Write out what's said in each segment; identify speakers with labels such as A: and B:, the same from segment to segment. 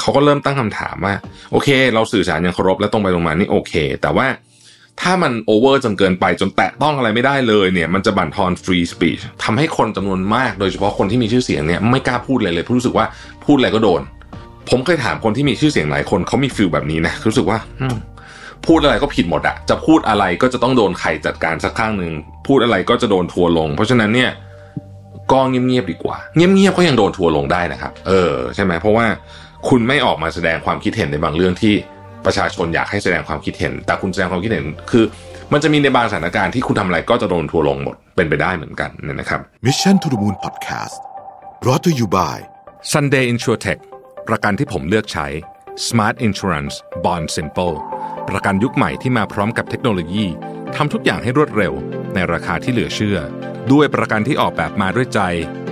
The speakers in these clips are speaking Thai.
A: เขาก็เริ่มตั้งคำถามว่า โอเค เราสื่อสารอย่างเคารพและตรงไปตรงมานี่โอเค แต่ว่าถ้ามัน over จนเกินไปจนแตะต้องอะไรไม่ได้เลยเนี่ย มันจะบั่นทอน free speech ทำให้คนจำนวนมากโดยเฉพาะคนที่มีชื่อเสียงเนี่ยไม่กล้าพูดเลยเลยเพราะรู้สึกว่าพูดอะไรก็โดน ผมเคยถามคนที่มีชื่อเสียงหลายคนเขามี feel แบบนี้นะรู้สึกว่าพูดอะไรก็ผิดหมดอะจะพูดอะไรก็จะต้องโดนใครจัดการสักข้างหนึ่งพูดอะไรก็จะโดนทัวร์ลง เพราะฉะนั้นเนี่ยก็เงียบๆดีกว่า เงียบๆก็ยังโดนทัวลงได้นะครับ เออใช่ไหมเพราะว่า คุณไม่ออกมาแสดงความคิดเห็นในบางเรื่องที่ประชาชนอยากให้แสดงความคิดเห็น แต่คุณแสดงความคิดเห็นคือ มันจะมีในบางสถานการณ์ที่คุณทำอะไรก็จะโดนทัวลงหมดเป็นไปได้เหมือนกันนะครับ
B: Mission to the Moon Podcast brought to you by
A: Sunday InsurTech ประกันที่ผมเลือกใช้ Smart Insurance Bond Simple ประกันยุคใหม่ที่มาพร้อมกับเทคโนโลยีทำทุกอย่างให้รวดเร็ว ในราคาที่เหลือเชื่อ ด้วยประกันที่ออกแบบมาด้วยใจ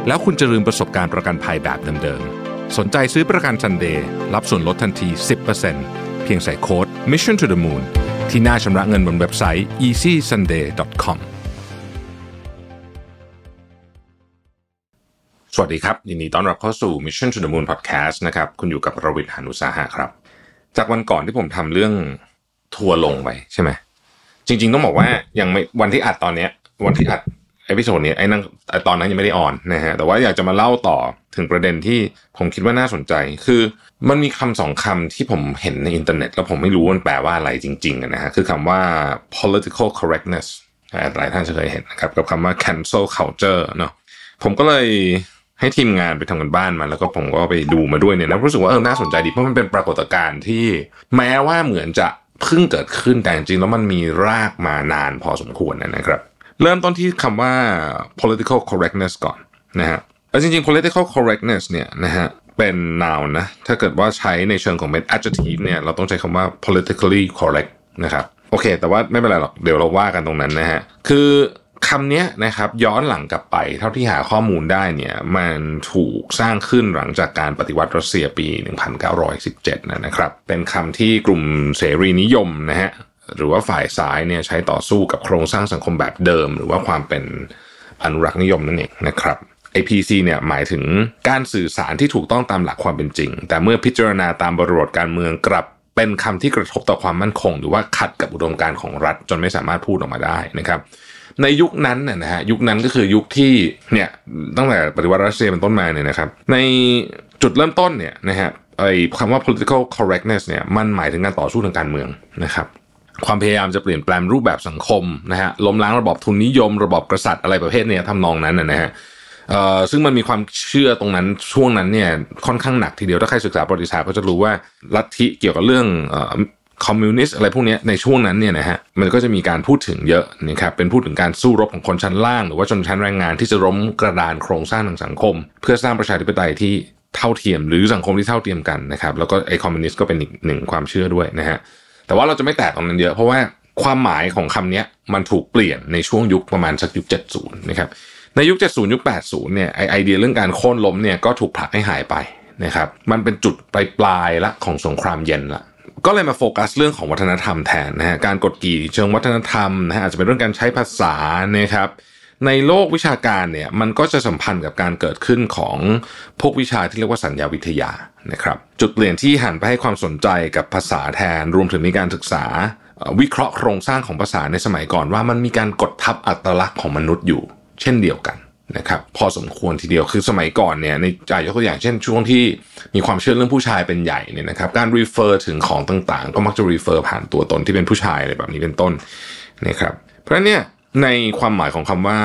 A: แล้วคุณจะลืมประสบการณ์ประกันภัยแบบเดิมๆ สนใจซื้อประกัน Sunday รับส่วนลดทันที 10%เพียงใส่โค้ด Mission to the Moon ที่หน้าชำระเงินบนเว็บไซต์ easysunday.com สวัสดีครับ ยินดีต้อนรับเข้าสู่ Mission to the Moon Podcast นะครับ คุณอยู่กับรวิทยานุสาหะครับ จากวันก่อนที่ผมทำเรื่องทัวร์ลงไปใช่ไหม จริง ๆ ต้องบอกว่ายังไม่วันที่อัดตอนเนี้ย วันที่อัด episode นี้ไอ้นั่นตอนนั้นยังไม่ได้ on นะฮะแต่ว่าอยากจะมาเล่าต่อถึงประเด็นที่ผมคิดว่าน่าสนใจ คือมันมีคำสองคำที่ผมเห็นในอินเทอร์เน็ต แล้วผมไม่รู้มันแปลว่าอะไรจริงๆนะฮะคือคำว่า political correctness หลายท่านจะเคยเห็นนะครับกับคำว่า cancel culture เนาะผมก็เลยให้ทีมงานไปทำการบ้านมา แล้วก็ผมก็ไปดูมาด้วยเนี่ยนะรู้สึกว่าเออน่าสนใจดีเพราะมันเป็นปรากฏการณ์ที่แม้ว่าเหมือนจะเพิ่งเกิดขึ้นแต่จริงๆแล้วมันมีรากมานานพอสมควรนะครับ เริ่มต้นที่คำว่า political correctness ก่อนนะฮะแล้วจริงๆ political correctness เนี่ยนะฮะเป็น noun นะถ้าเกิดว่าใช้ในเชิงของเป็น adjective เนี่ยเราต้องใช้คำว่า politically correct นะครับโอเค แต่ว่าไม่เป็นไรหรอกเดี๋ยวเราว่ากันตรงนั้นนะฮะคือคำนี้นะครับย้อนหลังกลับไปเท่าที่หาข้อมูลได้เนี่ยมันถูกสร้างขึ้นหลังจากการปฏิวัติรัสเซียปี 1917 นะครับ เป็นคำที่กลุ่มเสรีนิยมนะฮะ หรือว่าฝ่ายซ้ายเนี่ยใช้ต่อสู้กับโครงสร้างสังคมแบบเดิม หรือว่าความเป็นอนุรักษ์นิยมนั่นเองนะครับ APC เนี่ยหมายถึงการสื่อสารที่ถูกต้องตามหลักความเป็นจริง แต่เมื่อพิจารณาตามบริบทการเมืองกลับเป็นคำที่กระทบต่อความมั่นคง หรือว่าขัดกับอุดมการณ์ของรัฐจนไม่สามารถพูดออกมาได้นะครับในยุคนั้นนะฮะยุคนั้นก็คือยุคที่เนี่ยตั้งแต่ปฏิวัติรัสเซียเป็นต้นมาเนี่ยนะครับในจุดเริ่มต้นเนี่ยนะฮะไอ้คำว่า political correctness เนี่ยมันหมายถึงการต่อสู้ทางการเมืองนะครับ ความพยายามจะเปลี่ยนแปลงรูปแบบสังคมนะฮะล้มล้างระบอบทุนนิยม ระบอบกษัตริย์อะไรประเภทเนี้ยทำนองนั้นนะฮะเอ่อซึ่งมันมีความเชื่อตรงนั้นช่วงนั้นเนี่ยค่อนข้างหนักทีเดียวถ้าใครศึกษาประวัติศาสตร์ก็จะรู้ว่าลัทธิเกี่ยวกับเรื่องออคอมมิวนิสต์อะไรพวกนี้ในช่วงนั้นเนี่ยนะฮะมันก็จะมีการพูดถึงเยอะนะครับเป็นพูดถึงการสู้รบของคนชั้นล่าง หรือว่าชนชั้นแรงงานที่จะล้มกระดานโครงสร้างทางสังคม เพื่อสร้างประชาธิปไตยที่เท่าเทียม หรือสังคมที่เท่าเทียมกันนะครับแล้วก็ไอคอมมิวนิสต์ก็เป็นอีกหนึ่งความเชื่อด้วยนะฮะ แต่ว่าเราจะไม่แตะตรงนั้นเยอะ เพราะว่าความหมายของคำนี้มันถูกเปลี่ยนในช่วงยุคประมาณสักยุค 70 นะครับ ในยุค 70 ยุค 80 เนี่ยไอเดียเรื่องการโค่นล้มเนี่ยก็ถูกผลักให้หายไปนะครับมันเป็นจุดปลายปลายละของสงครามเย็นละก็เลยมาโฟกัสเรื่องของวัฒนธรรมแทนนะฮะการกดกี่เชิงวัฒนธรรมนะฮะอาจจะเป็นเรื่องการใช้ภาษานะครับ ในโลกวิชาการเนี่ยมันก็จะสัมพันธ์กับการเกิดขึ้นของพวกวิชาที่เรียกว่าสัญญาวิทยานะครับจุดเปลี่ยนที่หันไปให้ความสนใจกับภาษาแทนรวมถึงมีการศึกษา วิเคราะห์โครงสร้างของภาษาในสมัยก่อนว่ามันมีการกดทับอัตลักษณ์ของมนุษย์อยู่ เช่นเดียวกันนะครับพอสมควรทีเดียวคือสมัยก่อนเนี่ยในจ่ายยกตัวอย่างเช่นช่วงที่มีความเชื่อเรื่องผู้ชายเป็นใหญ่เนี่ยนะครับการรีเฟอร์ถึงของต่างๆ ก็มักจะรีเฟอร์ผ่านตัวตนที่เป็นผู้ชายอะไรแบบนี้เป็นต้นนะครับเพราะฉะนั้นเนี่ย ในความหมายของคำว่า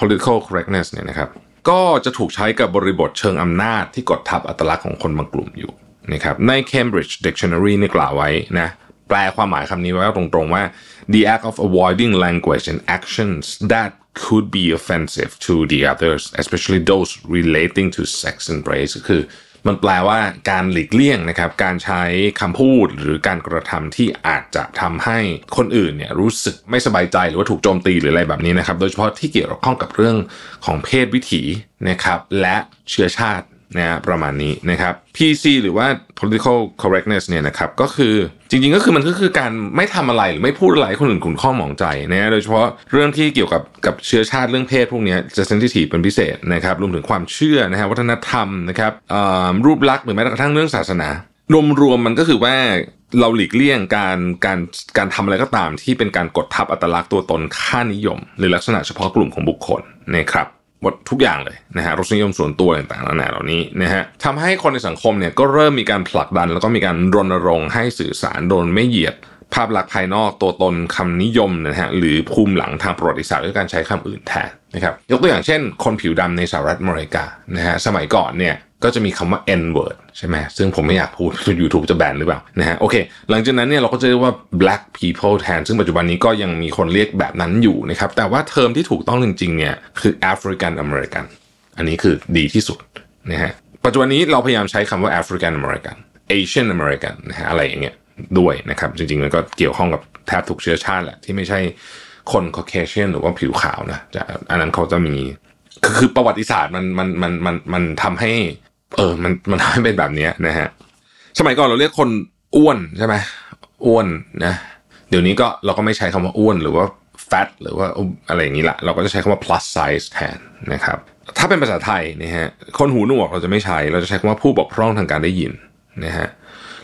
A: political correctness เนี่ยนะครับ ก็จะถูกใช้กับบริบทเชิงอำนาจที่กดทับอัตลักษณ์ของคนบางกลุ่มอยู่นะครับใน Cambridge Dictionary นี่กล่าวไว้นะแปลความหมายคำนี้ไว้ตรงๆว่า the act of avoiding language and actions that could be offensive to the others especially those relating to sex and race ก็คือ มันแปลว่าการหลีกเลี่ยงนะครับการใช้คำพูดหรือการกระทำที่อาจจะทำให้คนอื่นเนี่ยรู้สึกไม่สบายใจหรือว่าถูกโจมตีหรืออะไรแบบนี้นะครับ โดยเฉพาะที่เกี่ยวข้องกับเรื่องของเพศวิถีนะครับและเชื้อชาตินะประมาณนี้นะครับ PC หรือว่า political correctness เนี่ยนะครับก็คือ ริงๆก็คือมันก็คือการไม่ทำอะไรหรือไม่พูดอะไรคนอื่นขุนข้องหมองใจนะโดยเฉพาะเรื่องที่เกี่ยวกับกับเชื้อชาติเรื่องเพศพวกนี้จะเซนซิทีฟเป็นพิเศษนะครับรวมถึงความเชื่อนะฮะวัฒนธรรมนะครับอ่ารูปลักษณ์หรือแม้กระทั่งเรื่องศาสนารวมๆมันก็คือว่าเราหลีกเลี่ยงการการการทำอะไรก็ตามที่เป็นการกดทับอัตลักษณ์ตัวตนค่านิยม หรือลักษณะเฉพาะกลุ่มของบุคคลนะครับ หมดทุกอย่างเลยนะฮะรสนิยมส่วนตัวต่างๆนานาเหล่านี้นะฮะทำให้คนในสังคมเนี่ยก็เริ่มมีการผลักดัน แล้วก็มีการรณรงค์ให้สื่อสารโดนไม่เหยียด ภาพลักษณ์ภายนอกตัวตนคำนิยมนะฮะหรือภูมิหลังทางประวัติศาสตร์ด้วยการใช้คำอื่นแทนนะครับยกตัวอย่างเช่น คนผิวดำในสหรัฐอเมริกานะฮะสมัยก่อนเนี่ยก็จะมีคำว่า N word ใช่ไหมซึ่งผมไม่อยากพูด YouTube จะแบนหรือเปล่านะฮะโอเค หลังจากนั้นเนี่ยเราก็จะเรียกว่า black people แทน ซึ่งปัจจุบันนี้ก็ยังมีคนเรียกแบบนั้นอยู่นะครับ แต่ว่าเทอมที่ถูกต้องจริงๆเนี่ยคือ African American อันนี้คือดีที่สุดนะฮะปัจจุบันนี้เราพยายามใช้คำว่า African American Asian American นะฮะอะไรอย่างเงี้ยด้วยนะครับ จริงๆมันก็เกี่ยวข้องกับแทบทุกเชื้อชาติแหละที่ไม่ใช่คน Caucasian หรือว่าผิวขาวนะจะอันนั้นเขาจะมี คือประวัติศาสตร์มันมันมันมันมันทำให้ เออ มันมันทำให้เป็นแบบนี้นะฮะสมัยก่อนเราเรียกคนอ้วนใช่ไหมอ้วนนะเดี๋ยวนี้ก็เราก็ไม่ใช้คำว่าอ้วนหรือว่า fat หรือว่าอะไรอย่างนี้ละเราก็จะใช้คำว่า plus size แทนนะครับ ถ้าเป็นภาษาไทยนะฮะคนหูหนวกเราจะไม่ใช้ เราจะใช้คำว่าผู้บกพร่องทางการได้ยินนะฮะ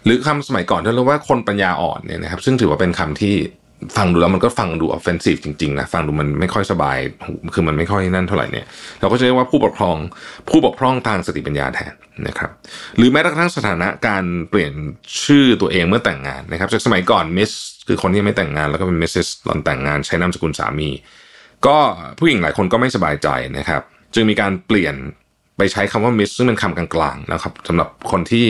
A: หรือคำสมัยก่อนที่เรียกว่าคนปัญญาอ่อนเนี่ยนะครับ ซึ่งถือว่าเป็นคำที่ ฟังดูแล้วมันก็ฟังดู offensive จริงๆนะฟังดูมันไม่ค่อยสบาย คือมันไม่ค่อยนั่นเท่าไหร่เนี่ยเราก็จะเรียกว่าผู้ปกครองผู้บกพร่องทางสติปัญญาแทนนะครับหรือแม้กระทั่งสถานะการเปลี่ยนชื่อตัวเองเมื่อแต่งงานนะครับจากสมัยก่อนมิสคือคนที่ไม่แต่งงานแล้วก็เป็นมิสซิสตอนแต่งงานใช้นามสกุลสามี ก็ผู้หญิงหลายคนก็ไม่สบายใจนะครับ จึงมีการเปลี่ยนไปใช้คำว่ามิสซึ่งเป็นคำกลางๆนะครับสำหรับคนที่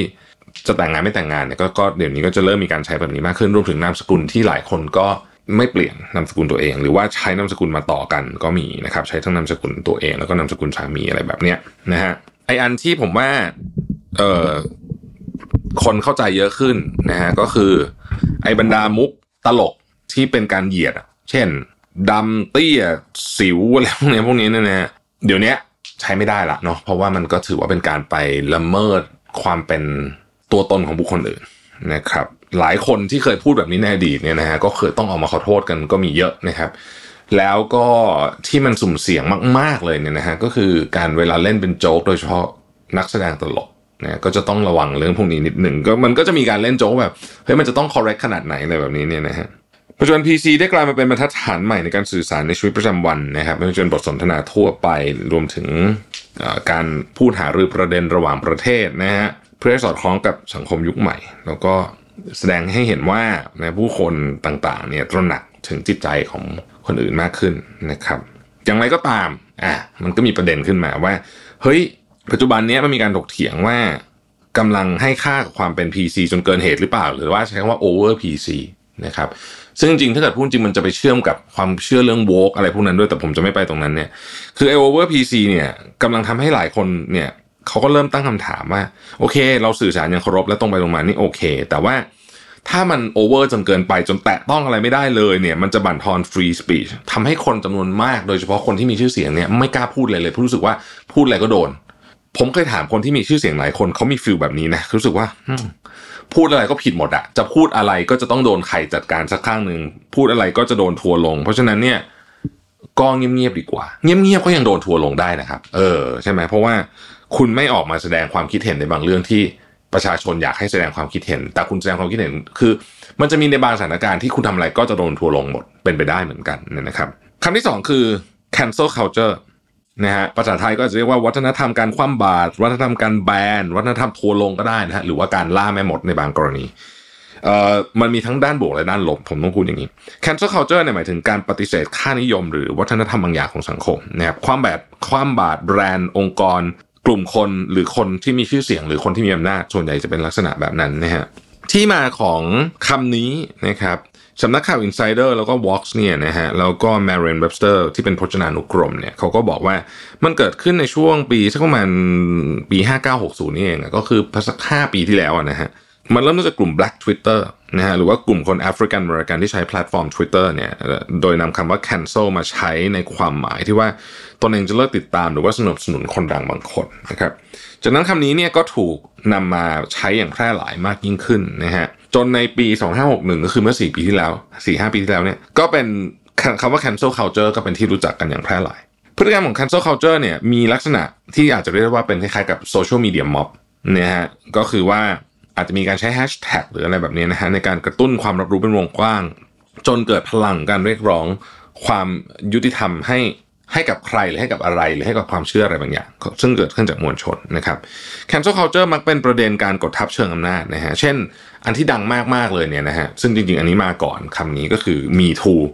A: จะแต่งงานไม่แต่งงานเนี่ยก็ก็เดี๋ยวนี้ก็จะเริ่มมีการใช้แบบนี้มากขึ้นรวมถึงนามสกุลที่หลายคนก็ไม่เปลี่ยนนามสกุลตัวเอง หรือว่าใช้นามสกุลมาต่อกันก็มีนะครับ ใช้ทั้งนามสกุลตัวเองแล้วก็นามสกุลสามีอะไรแบบเนี้ยนะฮะไออันที่ผมว่าเออคนเข้าใจเยอะขึ้นนะฮะก็คือ ไอบรรดามุกตลกที่เป็นการเหยียด เช่นดำเตี้ยสิวอะไรพวกนี้พวกนี้เนี่ยนะเดี๋ยวนี้ใช้ไม่ได้ละเนาะเพราะว่ามันก็ถือว่าเป็นการไปละเมิดความเป็น ตัวตนของบุคคลอื่นนะครับ หลายคนที่เคยพูดแบบนี้ในอดีตเนี่ยนะฮะก็เคยต้องออกมาขอโทษกันก็มีเยอะนะครับ แล้วก็ที่มันสุ่มเสี่ยงมาก ๆเลยเนี่ยนะฮะก็คือการเวลาเล่นเป็นโจ๊กโดยเฉพาะนักแสดงตลกนะก็จะต้องระวังเรื่องพวกนี้นิดหนึ่งก็มันก็จะมีการเล่นโจ๊กแบบเฮ้ยมันจะต้อง correct ขนาดไหนอะไรแบบนี้เนี่ยนะฮะปัจจุบัน PC ได้กลายมาเป็นบรรทัดฐานใหม่ในการสื่อสารในชีวิตประจำวันนะครับไม่ว่าจะเป็นบทสนทนาทั่วไปรวมถึงการพูดหารือประเด็นระหว่างประเทศนะฮะ เพื่อให้สอดคล้องกับสังคมยุคใหม่ แล้วก็แสดงให้เห็นว่าในผู้คนต่างๆเนี่ยตระหนักถึงจิตใจของคนอื่นมากขึ้นนะครับ อย่างไรก็ตามอะมันก็มีประเด็นขึ้นมาว่า เฮ้ย ปัจจุบันนี้มันมีการถกเถียงว่ากำลังให้ค่ากับความเป็น PC จนเกินเหตุหรือเปล่า หรือว่าใช้คำว่า over PC นะครับซึ่งจริงถ้าเกิดพูดจริงมันจะไปเชื่อมกับความเชื่อเรื่องโวกอะไรพวกนั้นด้วยแต่ผมจะไม่ไปตรงนั้นเนี่ยคือไอ้ over PC เนี่ยกำลังทำให้หลายคนเนี่ย เขาก็เริ่มตั้งคำถามว่า โอเค เราสื่อสารอย่างเคารพและตรงไปตรงมานี่โอเค แต่ว่าถ้ามัน over จนเกินไปจนแตะต้องอะไรไม่ได้เลยเนี่ย มันจะบั่นทอน free speech ทำให้คนจำนวนมาก โดยเฉพาะคนที่มีชื่อเสียงเนี่ยไม่กล้าพูดเลยเลยเพราะรู้สึกว่าพูดอะไรก็โดน ผมเคยถามคนที่มีชื่อเสียงหลายคนเขามี feel แบบนี้นะรู้สึกว่าพูดอะไรก็ผิดหมดอะจะพูดอะไรก็จะต้องโดนใครจัดการสักข้างหนึ่งพูดอะไรก็จะโดนทัวร์ลง เพราะฉะนั้นเนี่ยก็เงียบๆดีกว่า เงียบๆก็ยังโดนทัวร์ลงได้นะครับ เออใช่ไหมเพราะว่า คุณไม่ออกมาแสดงความคิดเห็นในบางเรื่องที่ประชาชนอยากให้แสดงความคิดเห็น แต่คุณแสดงความคิดเห็นคือ มันจะมีในบางสถานการณ์ที่คุณทำอะไรก็จะโดนทัวร์ลงหมดเป็นไปได้เหมือนกันนะครับคำที่สองคือ cancel culture นะฮะภาษาไทยก็จะเรียกว่าวัฒนธรรมการคว่ำบาตรวัฒนธรรมการแบนวัฒนธรรมทัวร์ลงก็ได้นะฮะหรือว่าการล่าแม่มดในบางกรณีเอ่อมันมีทั้งด้านบวกและด้านลบ ผมต้องพูดอย่างนี้ cancel culture เนี่ยหมายถึงการปฏิเสธค่านิยม หรือวัฒนธรรมบางอย่างของสังคมนะครับความแบบความบาตรแบรนด์องค์กร กลุ่มคนหรือคนที่มีชื่อเสียง หรือคนที่มีอำนาจส่วนใหญ่จะเป็นลักษณะแบบนั้นนะฮะที่มาของคำนี้นะครับสำนักข่าว Insider แล้วก็ Vox เนี่ยนะฮะแล้วก็ Merriam Webster ที่เป็นพจนานุกรมเนี่ยเขาก็บอกว่ามันเกิดขึ้นในช่วงปีสักประมาณปี 5960 นี่เองก็คือสัก5ปีที่แล้วนะฮะมันเริ่มต้นจากกลุ่ม Black Twitter นะฮะหรือว่ากลุ่มคนแอฟริกันอเมริกันที่ใช้แพลตฟอร์ม Twitter เนี่ยโดยนำคำว่า cancel มาใช้ในความหมายที่ว่าตนเองจะเลิกติดตามหรือว่าสนับสนุนคนดังบางคนนะครับจากนั้นคำนี้เนี่ยก็ถูกนำมาใช้อย่างแพร่หลายมากยิ่งขึ้นนะฮะจนในปี 2561 ก็คือเมื่อ 4 ปีที่แล้ว 4-5 ปีที่แล้วเนี่ยก็เป็นคำว่า cancel culture ก็เป็นที่รู้จักกันอย่างแพร่หลาย พฤติกรรมของ cancel culture เนี่ยมีลักษณะที่อาจจะเรียกว่าเป็นคล้ายๆกับ social media mob นะฮะก็คือว่า อาจจะมีการใช้แฮชแท็กหรืออะไรแบบนี้นะฮะในการกระตุ้นความรับรู้เป็นวงกว้าง จนเกิดพลังการเรียกร้อง ความยุติธรรมให้ให้กับใครหรือให้กับอะไรหรือให้กับความเชื่ออะไรบางอย่าง ซึ่งเกิดขึ้นจากมวลชนนะครับ cancel culture มักเป็นประเด็นการกดทับเชิงอำนาจนะฮะเช่น อันที่ดังมากๆเลยเนี่ยนะฮะซึ่งจริงๆ อันนี้มาก่อนคำนี้ก็คือ me too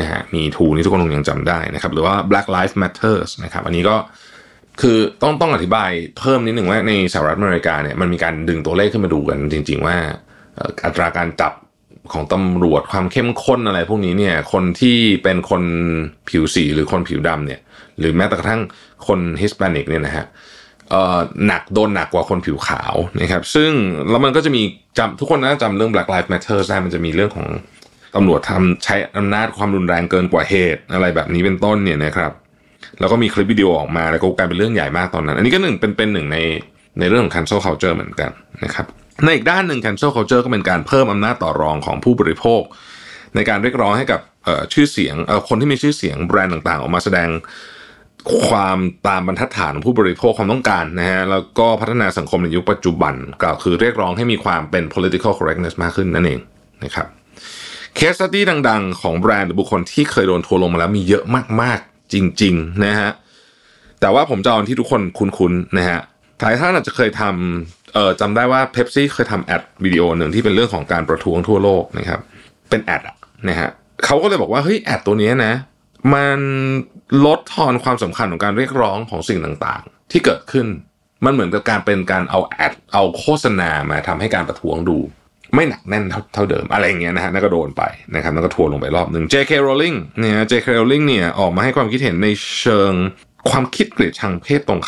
A: นะฮะ me too นี่ทุกคนคงยังจำได้นะครับหรือว่า black lives matters นะครับอันนี้ก็ คือต้องต้องอธิบายเพิ่มนิดหนึ่งว่าในสหรัฐอเมริกาเนี่ยมันมีการดึงตัวเลขขึ้นมาดูกันจริง ๆ ว่าอัตราการจับของตำรวจความเข้มข้นอะไรพวกนี้เนี่ยคนที่เป็นคนผิวสีหรือคนผิวดำเนี่ยหรือแม้แต่กระทั่งคนฮิสแปนิกเนี่ยนะฮะหนักโดนหนักกว่าคนผิวขาวนะครับซึ่งแล้วมันก็จะมีจำทุกคนน่าจะจำเรื่อง Black Lives Matter ได้มันจะมีเรื่องของตำรวจทำใช้อำนาจความรุนแรงเกินกว่าเหตุอะไรแบบนี้เป็นต้นเนี่ยนะครับ แล้วก็มีคลิปวิดีโอออกมาแล้วก็กลายเป็นเรื่องใหญ่มากตอนนั้น อันนี้ก็หนึ่งเป็นเป็นหนึ่งในในเรื่องของ cancel culture เหมือนกันนะครับในอีกด้านหนึ่ง cancel culture ก็เป็นการเพิ่มอำนาจต่อรองของผู้บริโภค ในการเรียกร้องให้กับชื่อเสียงคนที่มีชื่อเสียงแบรนด์ต่างๆ ออกมาแสดงความตามบรรทัดฐานของผู้บริโภคความต้องการนะฮะแล้วก็พัฒนาสังคมในยุคปัจจุบันกล่าวคือเรียกร้องให้มีความเป็น political correctness มากขึ้นนั่นเองนะครับเคสที่ดังๆ ของแบรนด์หรือบุคคลที่เคยโดนทัวลงมาแล้วมีเยอะมากๆ จริง ๆ นะฮะแต่ว่าผมจะเอาที่ทุกคนคุ้นๆนะฮะหลายท่านอาจจะเคยทำเอ่อจำได้ว่าเพปซี่เคยทำ ad วิดีโอหนึ่งที่เป็นเรื่องของการประท้วงทั่วโลกนะครับ เป็น ad อะนะฮะเขาก็เลยบอกว่าเฮ้ย ad ตัวนี้นะ มันลดทอนความสำคัญของการเรียกร้องของสิ่งต่างๆ ที่เกิดขึ้นมันเหมือนกับการเป็นการเอา ad เอาโฆษณามาทำให้การประท้วงดู ไม่หนักแน่นเท่าเดิมอะไรอย่างเงี้ยนะฮะนั่นก็โดนไปนะครับนั่นก็ทัวลงไปรอบหนึ่ง J.K. Rowling เนี่ย J.K. Rowling เนี่ยออกมาให้ความคิดเห็นในเชิงความคิดเกลียดชังเพศตรง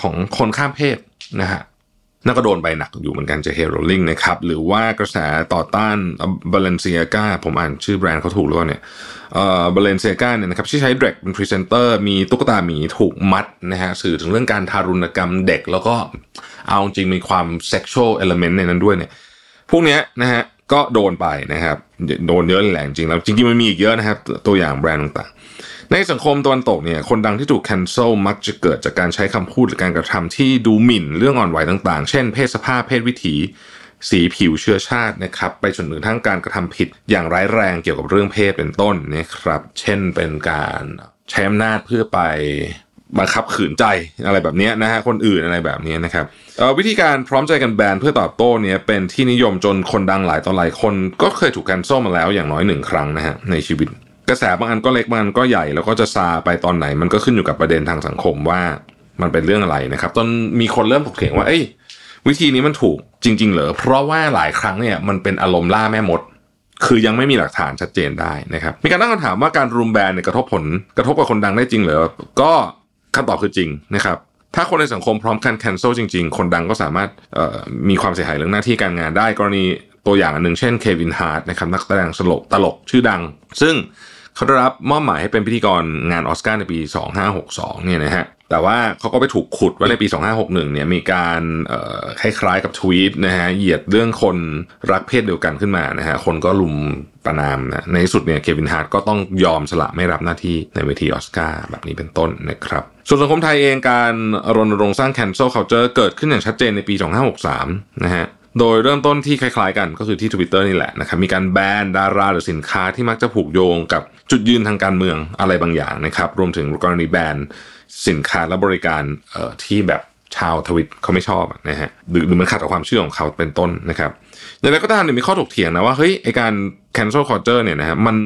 A: ของคนข้ามเพศนะฮะนั่นก็โดนไปหนักอยู่เหมือนกัน J.K. Rowling นะครับ หรือว่ากระแสต่อต้าน Balenciaga ผมอ่านชื่อแบรนด์เขาถูกหรือเปล่าเนี่ยเอ่อ Balenciaga เนี่ยนะครับที่ใช้เด็กเป็นพรีเซนเตอร์มีตุ๊กตาหมีถูกมัดนะฮะสื่อถึงเรื่องการทารุณกรรมเด็กแล้วก็เอาจริงมีความเซ็กชวลเอลเมนต์ในนั้นด้วยเนี่ย พวกเนี้ยนะฮะก็โดนไปนะครับ โดนเยอะแหละจริงแล้วจริงๆมันมีอีกเยอะนะครับ ตัวอย่างแบรนด์ต่างๆ ในสังคมตะวันตกเนี่ยคนดังที่ถูก cancel มักจะเกิดจากการใช้คำพูดหรือการกระทำที่ดูหมิ่นเรื่องอ่อนไหวต่างๆ เช่นเพศสภาพเพศวิถี สีผิวเชื้อชาตินะครับไปจนถึงทั้งการกระทำผิดอย่างร้ายแรงเกี่ยวกับเรื่องเพศเป็นต้นนะครับ เช่นเป็นการใช้อำนาจเพื่อไป บังคับขืนใจอะไรแบบนี้นะฮะคนอื่นอะไรแบบนี้นะครับวิธีการพร้อมใจกันแบนเพื่อตอบโต้เนี่ยเป็นที่นิยมจนคนดังหลายต่อหลายคนก็เคยถูกการส้มมาแล้วอย่างน้อยหนึ่งครั้งนะฮะในชีวิต กระแสบางอันก็เล็กบางอันก็ใหญ่แล้วก็จะซาไปตอนไหน มันก็ขึ้นอยู่กับประเด็นทางสังคมว่ามันเป็นเรื่องอะไรนะครับจนมีคนเริ่มถกเถียงว่าเอ้ยวิธีนี้มันถูกจริง ๆ เหรอเพราะว่าหลายครั้งเนี่ยมันเป็นอารมณ์ล่าแม่มดคือยังไม่มีหลักฐานชัดเจนได้นะครับ มีการตั้งคำถามว่าการรุมแบนเนี่ยกระทบผลกระทบกับคนดังได้จริงเหรอ ก็ คำตอบคือจริงนะครับถ้าคนในสังคมพร้อมกัน cancel จริงๆ คนดังก็สามารถมีความเสียหายเรื่องหน้าที่การงานได้ กรณีตัวอย่างอันหนึ่งเช่น Kevin Hart นะครับนักแสดงตลกตลกชื่อดัง ซึ่งเขาได้รับมอบหมายให้เป็นพิธีกรงานออสการ์ในปี 2562เนี่ยนะฮะ แต่ว่าเขาก็ไปถูกขุดว่าในปี 2561 เนี่ยมีการคล้ายๆกับทวีตนะฮะเหยียดเรื่องคนรักเพศเดียวกันขึ้นมานะฮะคนก็รุมประณามนะในที่สุดเนี่ย Kevin Hart ก็ต้องยอมสละไม่รับหน้าที่ในเวทีออสการ์แบบนี้เป็นต้นนะครับ ส่วนสังคมไทยเองการรณรงค์สร้าง cancel culture เกิดขึ้นอย่างชัดเจนในปี 2563 นะฮะโดยเริ่มต้นที่คล้ายๆกันก็คือที่ Twitter นี่แหละนะครับมีการแบนดาราหรือสินค้าที่มักจะผูกโยงกับจุดยืนทางการเมืองอะไรบางอย่างนะครับรวมถึงกรณีแบน สินค้าและบริการเอ่อที่แบบชาวทวิตเขาไม่ชอบนะฮะหรือหรือมันขัดกับความเชื่อของเขาเป็นต้นนะครับอย่างไรก็ตามเนี่ยมีข้อถกเถียงนะว่าเฮ้ยไอการ cancel culture เนี่ยนะฮะมัน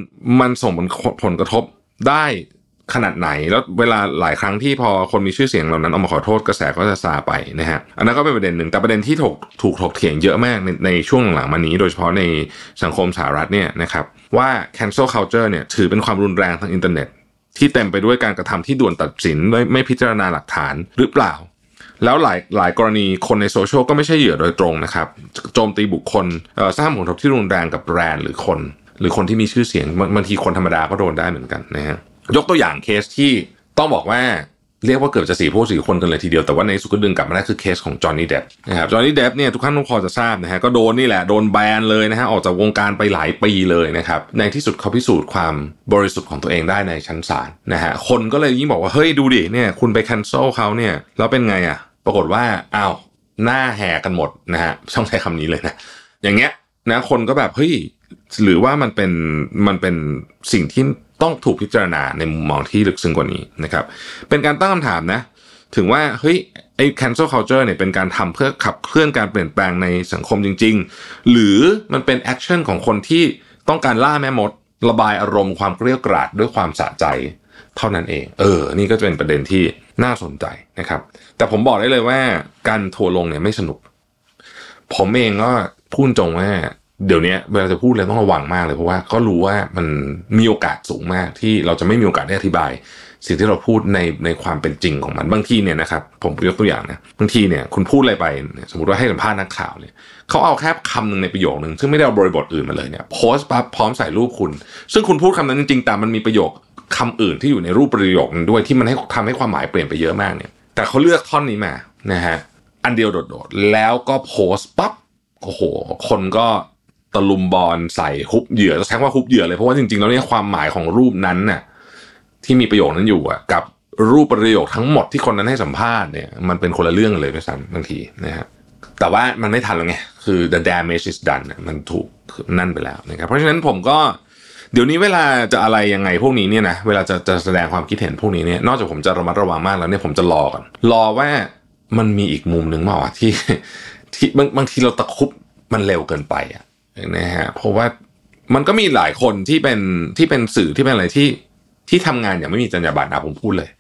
A: มันส่งผลผลกระทบได้ขนาดไหนแล้วเวลาหลายครั้งที่พอคนมีชื่อเสียงเหล่านั้นออกมาขอโทษกระแสก็จะซาไปนะฮะอันนั้นก็เป็นประเด็นหนึ่งแต่ประเด็นที่ถกถูกถกเถียงเยอะมากในในช่วงหลังๆมานี้ โดยเฉพาะในสังคมสหรัฐเนี่ยนะครับว่า cancel culture เนี่ยถือเป็นความรุนแรงทางอินเทอร์เน็ต ที่เต็มไปด้วยการกระทำที่ด่วนตัดสินไม่ไม่พิจารณาหลักฐานหรือเปล่า แล้วหลายหลายกรณีคนในโซเชียลก็ไม่ใช่เหยื่อโดยตรงนะครับ โจมตีบุคคลสร้างผลกระทบที่รุนแรงกับแบรนด์หรือคน หรือคนที่มีชื่อเสียงบางทีคนธรรมดาก็โดนได้เหมือนกันนะฮะยกตัวอย่างเคสที่ต้องบอกว่า เรียกว่าเกือบจะสี่พวกสี่คนกันเลยทีเดียว แต่ว่าในที่สุดก็ดึงกลับมาได้คือเคสของ Johnny Depp นะครับ Johnny Depp เนี่ยทุกท่านต้องพอจะทราบนะฮะก็โดนนี่แหละโดนแบนเลยนะฮะออกจากวงการไปหลายปีเลยนะครับในที่สุดเขาพิสูจน์ความบริสุทธิ์ของตัวเองได้ในชั้นศาลนะฮะคนก็เลยยิ่งบอกว่าเฮ้ยดูดิเนี่ยคุณไป cancel เขาเนี่ยแล้วเป็นไงอะปรากฏว่าอ้าวหน้าแหกกันหมดนะฮะช่องใช้คำนี้เลยนะอย่างเงี้ยนะคนก็แบบเฮ้ยหรือว่ามันเป็นมันเป็นสิ่งที่ ต้องถูกพิจารณาในมุมมองที่ลึกซึ้งกว่านี้นะครับ เป็นการตั้งคำถามนะ ถึงว่าเฮ้ยไอ้ cancel culture เนี่ยเป็นการทำเพื่อขับเคลื่อนการเปลี่ยนแปลงในสังคมจริง ๆ หรือมันเป็น action ของคนที่ต้องการล่าแม่มด ระบายอารมณ์ความเกรี้ยวกราดด้วยความสะใจ เท่านั้นเอง เออ นี่ก็จะเป็นประเด็นที่น่าสนใจนะครับ แต่ผมบอกได้เลยว่าการทัวลงเนี่ยไม่สนุก ผมเองก็พูดตรงว่า เดี๋ยวนี้เวลาจะพูดเลยต้องระวังมากเลยเพราะว่าก็รู้ว่ามันมีโอกาสสูงมากที่เราจะไม่มีโอกาสได้อธิบาย สิ่งที่เราพูดในในความเป็นจริงของมันบางทีเนี่ยนะครับผมยกตัวอย่างนะบางทีเนี่ยคุณพูดอะไรไปสมมติว่าให้สัมภาษณ์นักข่าวเนี่ยเขาเอาแค่คำหนึ่งในประโยคหนึ่งซึ่งไม่ได้เอาบริบทอื่นมาเลยเนี่ยโพสต์ปั๊บพร้อมใส่รูปคุณ ซึ่งคุณพูดคำนั้นจริงๆแต่มันมีประโยคคำอื่นที่อยู่ในรูปประโยคนึงด้วยที่มันให้ทำให้ความหมายเปลี่ยนไปเยอะมากเนี่ย แต่เขาเลือกท่อนนี้มานะฮะอันเดียวโดดๆแล้วก็โพสต์ปั๊บโอ้โห คนก็ ตะลุมบอลใส่ฮุบเหยื่อจะใช้ว่าฮุบเหยื่อเลยเพราะว่าจริงๆแล้วเนี่ยความหมายของรูปนั้นน่ะที่มีประโยคนั้นอยู่อะกับรูปประโยคทั้งหมดที่คนนั้นให้สัมภาษณ์เนี่ยมันเป็นคนละเรื่องเลยด้วยซ้ำบางทีนะฮะแต่ว่ามันไม่ทันแล้วไงคือ the damage is done มันถูกนั่นไปแล้วนะครับเพราะฉะนั้นผมก็เดี๋ยวนี้เวลาจะอะไรยังไงพวกนี้เนี่ยนะเวลาจะจะแสดงความคิดเห็นพวกนี้เนี่ยนอกจากผมจะระมัดระวังมากแล้วเนี่ยผมจะรอก่อนรอว่ามันมีอีกมุมหนึ่งมาว่าที่ที่บางบางทีเราตะคุบมันเร็วเกินไปอะ นะฮะเพราะว่ามันก็มีหลายคนที่เป็นที่เป็นสื่อที่เป็นอะไรที่ที่ทำงานอย่างไม่มีจรรยาบรรณนะผมพูดเลย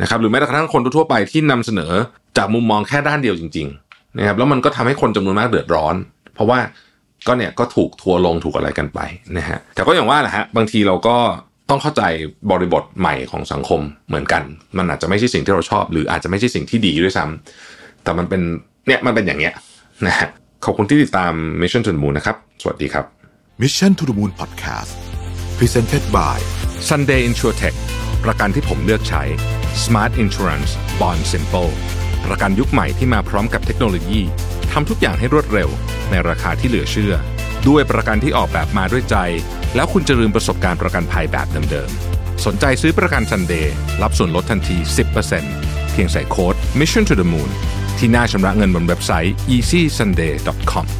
A: นะครับหรือแม้แต่กระทั่งคนทั่วไปที่นำเสนอจากมุมมองแค่ด้านเดียวจริงๆนะครับแล้วมันก็ทำให้คนจำนวนมากเดือดร้อน เพราะว่าก็เนี่ยก็ถูกทัวลงถูกอะไรกันไปนะฮะแต่ก็อย่างว่าแหละฮะบางทีเราก็ต้องเข้าใจบริบทใหม่ของสังคมเหมือนกัน มันอาจจะไม่ใช่สิ่งที่เราชอบ หรืออาจจะไม่ใช่สิ่งที่ดีด้วยซ้ำแต่มันเป็นเนี่ยมันเป็นอย่างเงี้ยนะฮะ ขอบคุณที่ติดตาม Mission to the Moon นะครับ สวัสดีครับ
B: Mission to the Moon Podcast Presented by
A: Sunday InsurTech ประกันที่ผมเลือกใช้ Smart Insurance Bond Simple ประกันยุคใหม่ที่มาพร้อมกับเทคโนโลยีทำทุกอย่างให้รวดเร็ว ในราคาที่เหลือเชื่อ ด้วยประกันที่ออกแบบมาด้วยใจ แล้วคุณจะลืมประสบการณ์ประกันภัยแบบเดิมๆ สนใจซื้อประกัน Sunday รับส่วนลดทันที 10%เพียงใส่โค้ด Mission to the Moon ที่หน้าชำระเงินบนเว็บไซต์ easysunday.com